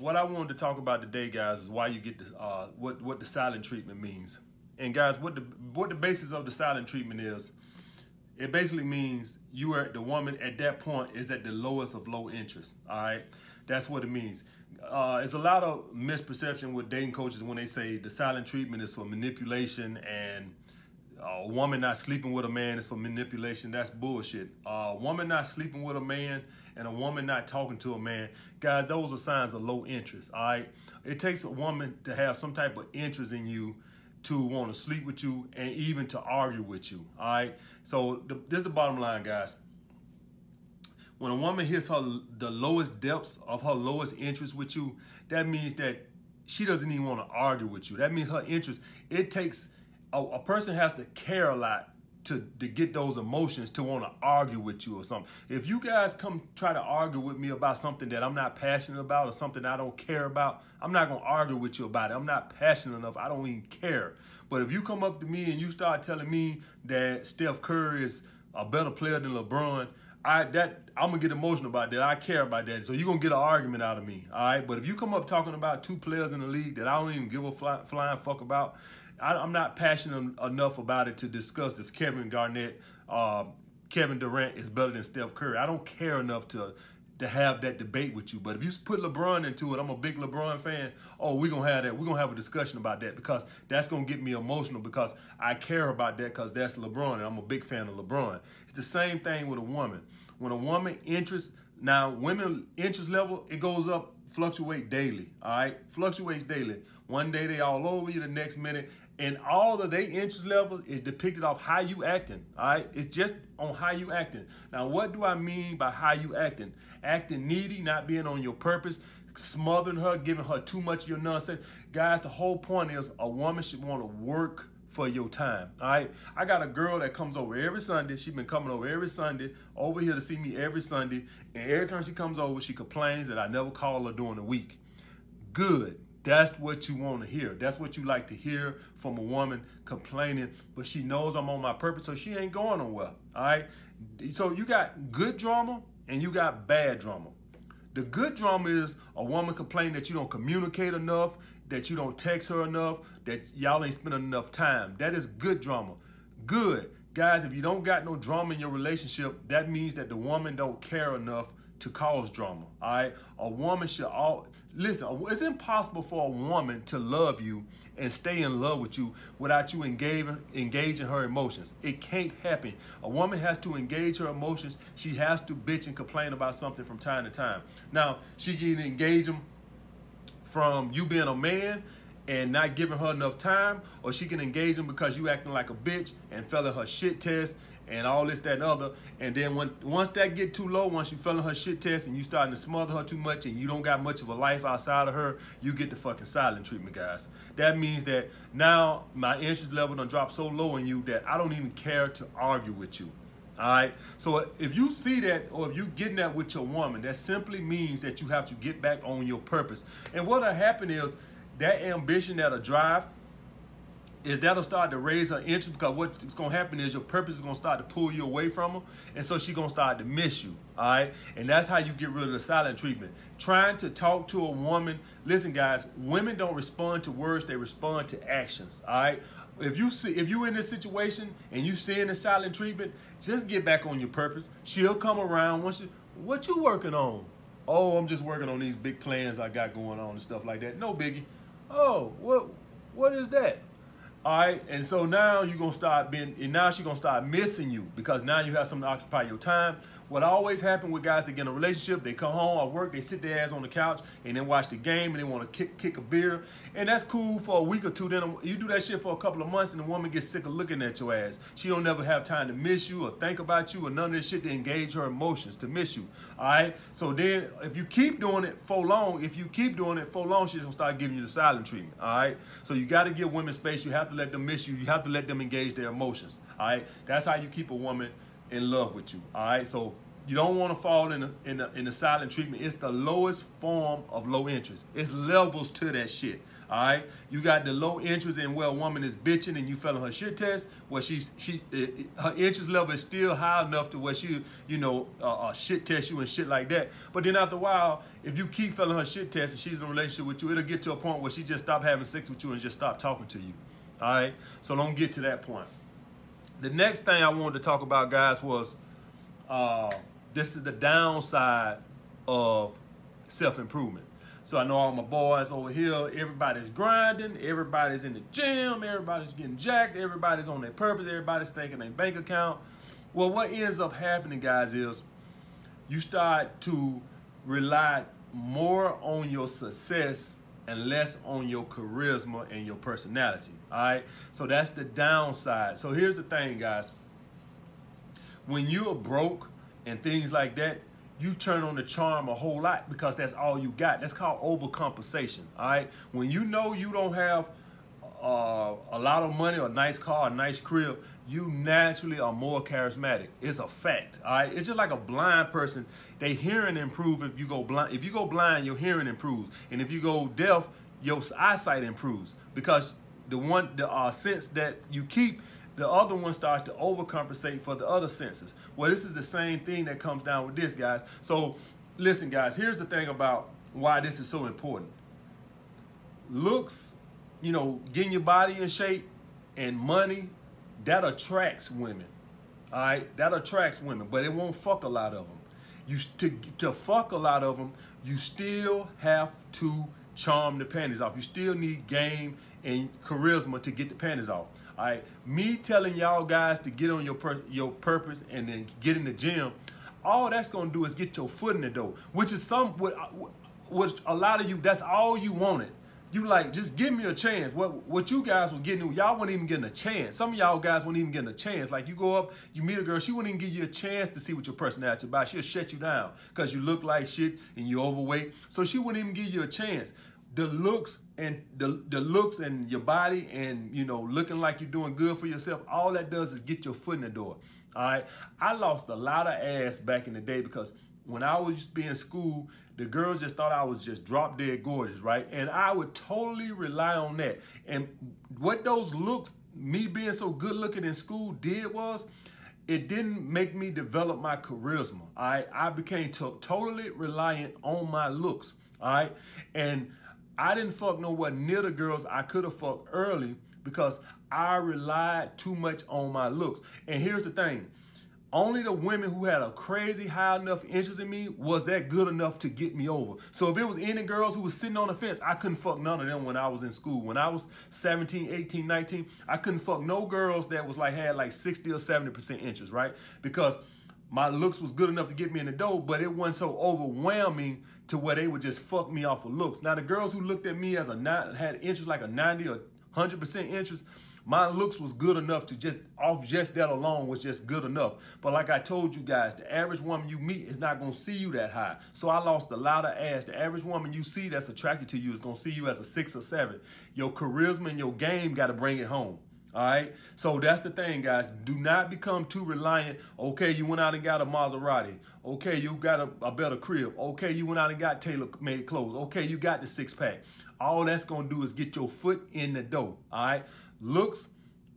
what I wanted to talk about today, guys, is why you get the uh, what what the silent treatment means. And guys, what the what the basis of the silent treatment is, it basically means you are the woman at that point is at the lowest of low interest. All right, that's what it means. Uh, it's a lot of misperception with dating coaches when they say the silent treatment is for manipulation and a woman not sleeping with a man is for manipulation. That's bullshit. A woman not sleeping with a man and a woman not talking to a man, guys, those are signs of low interest. All right, it takes a woman to have some type of interest in you to want to sleep with you and even to argue with you. All right, so the, this is the bottom line, guys. When a woman hits her the lowest depths of her lowest interest with you, that means that she doesn't even want to argue with you. That means her interest. It takes a, a person has to care a lot to, to get those emotions to want to argue with you or something. If you guys come try to argue with me about something that I'm not passionate about or something I don't care about, I'm not going to argue with you about it. I'm not passionate enough. I don't even care. But if you come up to me and you start telling me that Steph Curry is a better player than LeBron, I that I'm gonna get emotional about that. I care about that. So you're gonna get an argument out of me. All right. But if you come up talking about two players in the league that I don't even give a fly, flying fuck about, I, am not passionate enough about it to discuss if Kevin Garnett, uh, Kevin Durant is better than Steph Curry. I don't care enough to to have that debate with you. But if you put LeBron into it, I'm a big LeBron fan. Oh, we're gonna have that. We're gonna have a discussion about that because that's gonna get me emotional because I care about that because that's LeBron and I'm a big fan of LeBron. It's the same thing with a woman. When a woman interest now women interest level, it goes up, fluctuate daily. All right, fluctuates daily. One day they all over you, the next minute and all of their interest level is depicted off how you acting. All right, it's just on how you acting. Now, what do I mean by how you acting? Acting needy, not being on your purpose, smothering her, giving her too much of your nonsense. Guys, the whole point is a woman should want to work for your time. All right, I got a girl that comes over every Sunday. She's been coming over every Sunday, over here to see me every Sunday. And every time she comes over, she complains that I never call her during the week. Good that's what you want to hear. That's what you like to hear from a woman complaining, but she knows I'm on my purpose, so she ain't going nowhere. All right. So you got good drama and you got bad drama. The good drama is a woman complaining that you don't communicate enough, that you don't text her enough, that y'all ain't spending enough time. That is good drama. Good. Guys, if you don't got no drama in your relationship, that means that the woman don't care enough to cause drama. All right, a woman should all listen. It's impossible for a woman to love you and stay in love with you without you engaging engaging her emotions. It can't happen. A woman has to engage her emotions. She has to bitch and complain about something from time to time. Now she can engage them from you being a man and not giving her enough time, or she can engage them because you acting like a bitch and failing her shit test and all this, that, and other. And then when once that get too low, once you failing her shit test and you starting to smother her too much and you don't got much of a life outside of her, you get the fucking silent treatment, guys. That means that now my interest level done dropped so low in you that I don't even care to argue with you. All right. So if you see that or if you getting that with your woman, that simply means that you have to get back on your purpose. And what'll happen is that ambition, that'll drive, is that'll start to raise her interest because what's to happen is your purpose is to start to pull you away from her and so she's to start to miss you all right? And that's how you get rid of the silent treatment. Trying to talk to a woman listen guys women don't respond to words they respond to actions all right? If you see if you're in this situation and you in the silent treatment just get back on your purpose. She'll come around once you what you working on? Oh i'm just working on these big plans i got going on and stuff like that. No biggie. Oh what what is that all right, and so now you're gonna start being, and now she's gonna start missing you because now you have something to occupy your time. What always happen with guys that get in a relationship, they come home or work, they sit their ass on the couch and then watch the game and they want to kick kick a beer, and that's cool for a week or two. Then you do that shit for a couple of months, and the woman gets sick of looking at your ass. She don't never have time to miss you or think about you or none of this shit to engage her emotions to miss you. All right, so then if you keep doing it for long, if you keep doing it for long, she's gonna start giving you the silent treatment. All right, so you got to give women space. You have to let them miss you. You have to let them engage their emotions. All right, that's how you keep a woman in love with you. All right, so You don't want to fall in the, in in the silent treatment. It's the lowest form of low interest. It's levels to that shit. All right, you got the low interest in where a woman is bitching and you failing her shit test. Where she's she uh, her interest level is still high enough to where she you know uh, uh, shit test you and shit like that. But then after a while, if you keep failing her shit test and she's in a relationship with you, it'll get to a point where she just stop having sex with you and just stop talking to you. All right, so don't get to that point. The next thing I wanted to talk about, guys, was uh, this is the downside of self improvement. So I know all my boys over here, everybody's grinding, everybody's in the gym, everybody's getting jacked, everybody's on their purpose, everybody's thinking their bank account. Well, what ends up happening, guys, is you start to rely more on your success and less on your charisma and your personality. All right. So that's the downside. So here's the thing, guys. When you're broke and things like that, you turn on the charm a whole lot because that's all you got. That's called overcompensation. All right. When you know you don't have uh, a lot of money, a nice car, a nice crib, you naturally are more charismatic. It's a fact. All right. It's just like a blind person. They hearing improve if you go blind. If you go blind, your hearing improves, and if you go deaf, your eyesight improves because the one the uh, sense that you keep the other one starts to overcompensate for the other senses. Well, this is the same thing that comes down with this, guys. So listen, guys, here's the thing about why this is so important. Looks, you know, getting your body in shape and money, that attracts women. All right, that attracts women, but it won't fuck a lot of them. You to to fuck a lot of them, you still have to charm the panties off. You still need game and charisma to get the panties off. All right, me telling y'all guys to get on your your purpose and then get in the gym, all that's gonna do is get your foot in the door, which is some uh, which a lot of you that's all you wanted. You like just give me a chance. What what you guys was getting, y'all weren't even getting a chance. Some of y'all guys weren't even getting a chance. Like you go up, you meet a girl, she wouldn't even give you a chance to see what your personality about. She'll shut you down because you look like shit and you're overweight. So she wouldn't even give you a chance the looks and the, the looks and your body and you know looking like you're doing good for yourself all that does is get your foot in the door all right i lost a lot of ass back in the day because when i was being in school the girls just thought i was just drop dead gorgeous right and i would totally rely on that and what those looks me being so good looking in school did was it didn't make me develop my charisma right i became to totally reliant on my looks all right and I didn't fuck nowhere near the girls I could have fucked early because I relied too much on my looks. And here's the thing. Only the women who had a crazy high enough interest in me was that good enough to get me over. So if it was any girls who was sitting on the fence, I couldn't fuck none of them when I was in school. When I was 17, 18, 19, I couldn't fuck no girls that was like had like 60 or 70% interest, right? Because my looks was good enough to get me in the door, but it wasn't so overwhelming to where they would just fuck me off of looks. Now the girls who looked at me as a had interest like a 90 or 100% interest, my looks was good enough to just off just that alone was just good enough. But like I told you guys, the average woman you meet is not gonna see you that high. So I lost a lot of ass. The average woman you see that's attracted to you is gonna see you as a six or seven. Your charisma and your game gotta bring it home. All right. So that's the thing, guys. Do not become too reliant. Okay, you went out and got a Maserati. Okay, you got a, a better crib. Okay, you went out and got tailor made clothes. Okay, you got the six pack. All that's going to do is get your foot in the door. All right. Looks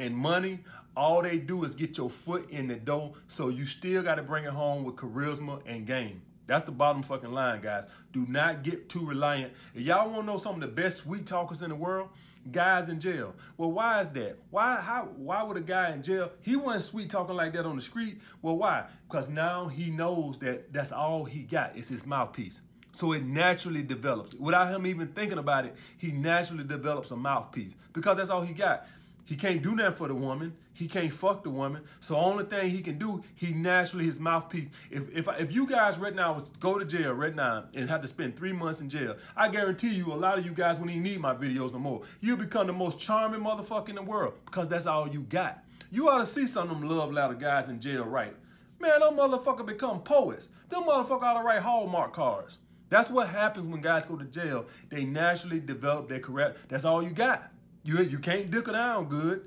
and money, all they do is get your foot in the door. So you still got to bring it home with charisma and game. That's the bottom fucking line, guys. Do not get too reliant. If y'all want to know some of the best sweet talkers in the world, guys in jail. Well, why is that? Why how why would a guy in jail? He wasn't sweet talking like that on the street. Well, why? Because now he knows that that's all he got. It's his mouthpiece. So it naturally develops. Without him even thinking about it, he naturally develops a mouthpiece because that's all he got. He can't do nothing for the woman. He can't fuck the woman. So only thing he can do, he naturally his mouthpiece. If if if you guys right now was go to jail right now and have to spend three months in jail, I guarantee you a lot of you guys wouldn't even need my videos no more. You become the most charming motherfucker in the world because that's all you got. You ought to see some of them love letter guys in jail, right? Man, them motherfucker become poets. Them motherfucker ought to write Hallmark cards. That's what happens when guys go to jail. They naturally develop their correct. That's all you got. You, you can't dick it down good.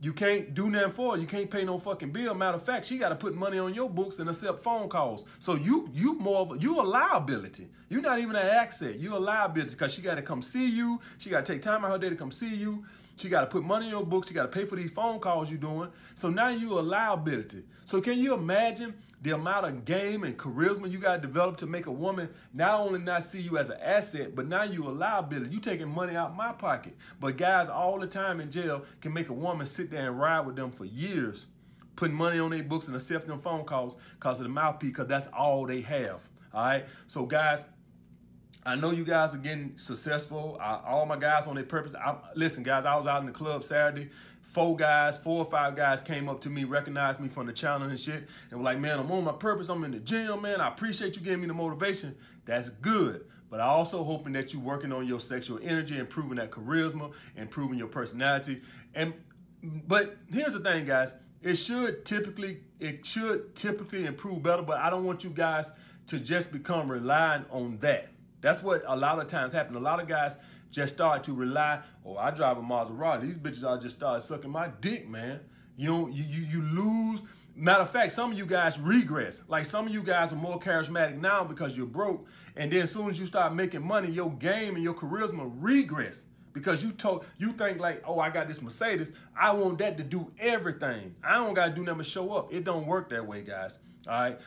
you can't do nothing for her. You can't pay no fucking bill. Matter of fact, she got to put money on your books and accept phone calls. So you you more of you a liability. You're not even an asset. You a liability because she got to come see you. She got to take time out of her day to come see you. She got to put money in your books. She got to pay for these phone calls you're doing. So now you're a liability. So can you imagine the amount of game and charisma you got to develop to make a woman not only not see you as an asset, but now you a liability. You taking money out my pocket. But guys all the time in jail can make a woman sit there and ride with them for years, putting money on their books and accepting phone calls because of the mouthpiece, because that's all they have. All right. So guys, I know you guys are getting successful. I, all my guys on their purpose. I, listen, guys, I was out in the club Saturday. Four guys, four or five guys came up to me, recognized me from the channel and shit, and were like, man, I'm on my purpose. I'm in the gym, man. I appreciate you giving me the motivation. That's good. But I also hoping that you're working on your sexual energy, improving that charisma, improving your personality. And but here's the thing, guys. It should typically, it should typically improve better, but I don't want you guys to just become reliant on that. That's what a lot of times happen. A lot of guys just start to rely, oh, I drive a Maserati. These bitches all just start sucking my dick, man. You know, you, you, you lose. Matter of fact, some of you guys regress. Like some of you guys are more charismatic now because you're broke. And then as soon as you start making money, your game and your charisma regress. Because you told you think like, oh, I got this Mercedes. I want that to do everything. I don't gotta do nothing but show up. It don't work that way, guys. All right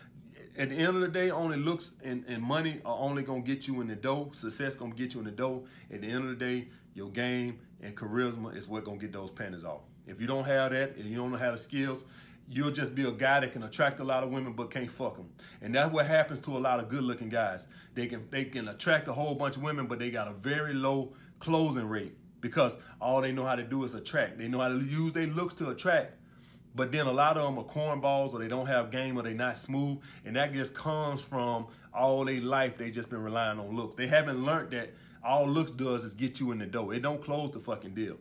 at the end of the day, only looks and, and money are only gonna get you in the dough. Success gonna get you in the dough. At the end of the day, your game and charisma is what gonna get those panties off. If you don't have that, and you don't have the skills, you'll just be a guy that can attract a lot of women but can't fuck them. And that's what happens to a lot of good-looking guys. They can they can attract a whole bunch of women, but they got a very low closing rate because all they know how to do is attract. They know how to use their looks to attract but then a lot of them are cornballs or they don't have game or they not smooth. And that just comes from all their life they just been relying on looks. They haven't learned that all looks does is get you in the door. It don't close the fucking deal.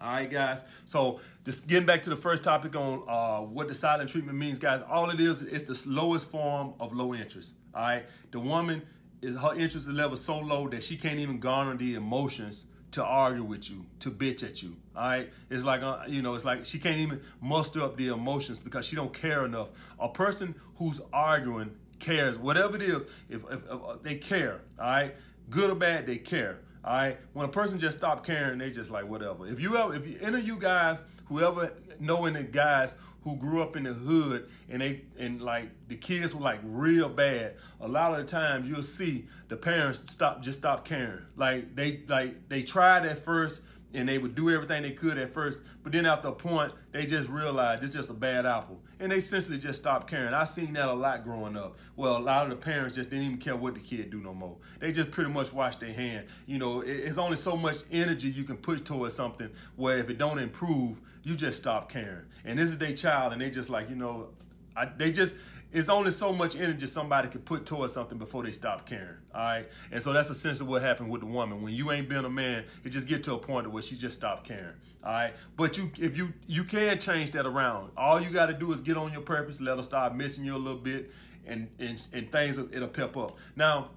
All right, guys. So just getting back to the first topic on uh, what the silent treatment means, guys. All it is is the lowest form of low interest. All right. The woman is her interest level so low that she can't even garner the emotions to argue with you, to bitch at you. All right, it's like uh, you know, it's like she can't even muster up the emotions because she don't care enough. A person who's arguing cares, whatever it is. If, if, if uh, they care, all right, good or bad, they care. All right, when a person just stop caring, they just like whatever. If you ever, if you, any of you guys, whoever knowing the guys who grew up in the hood and they and like the kids were like real bad. A lot of the times you'll see the parents stop just stop caring. Like they like they tried at first and they would do everything they could at first, but then after a point, they just realized is just a bad apple. And they essentially just stopped caring. I seen that a lot growing up. Well, a lot of the parents just didn't even care what the kid do no more. They just pretty much wash their hand. You know, it's only so much energy you can push towards something where if it don't improve, you just stop caring. And this is their child, and they just like, you know, I, they just, it's only so much energy somebody can put towards something before they stop caring. All right. And so that's essentially what happened with the woman. When you ain't been a man, it just get to a point where she just stopped caring. All right. But you if you you can change that around. All you gotta do is get on your purpose, let her start missing you a little bit, and and, and things it'll pep up. Now,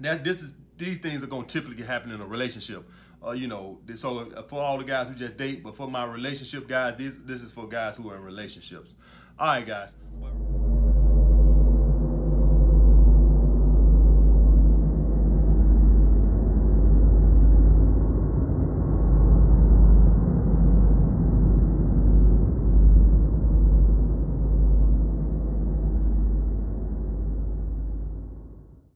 that this is these things are gonna typically happen in a relationship uh, you know, so uh, for all the guys who just date, but for my relationship guys, this this is for guys who are in relationships. All right, guys.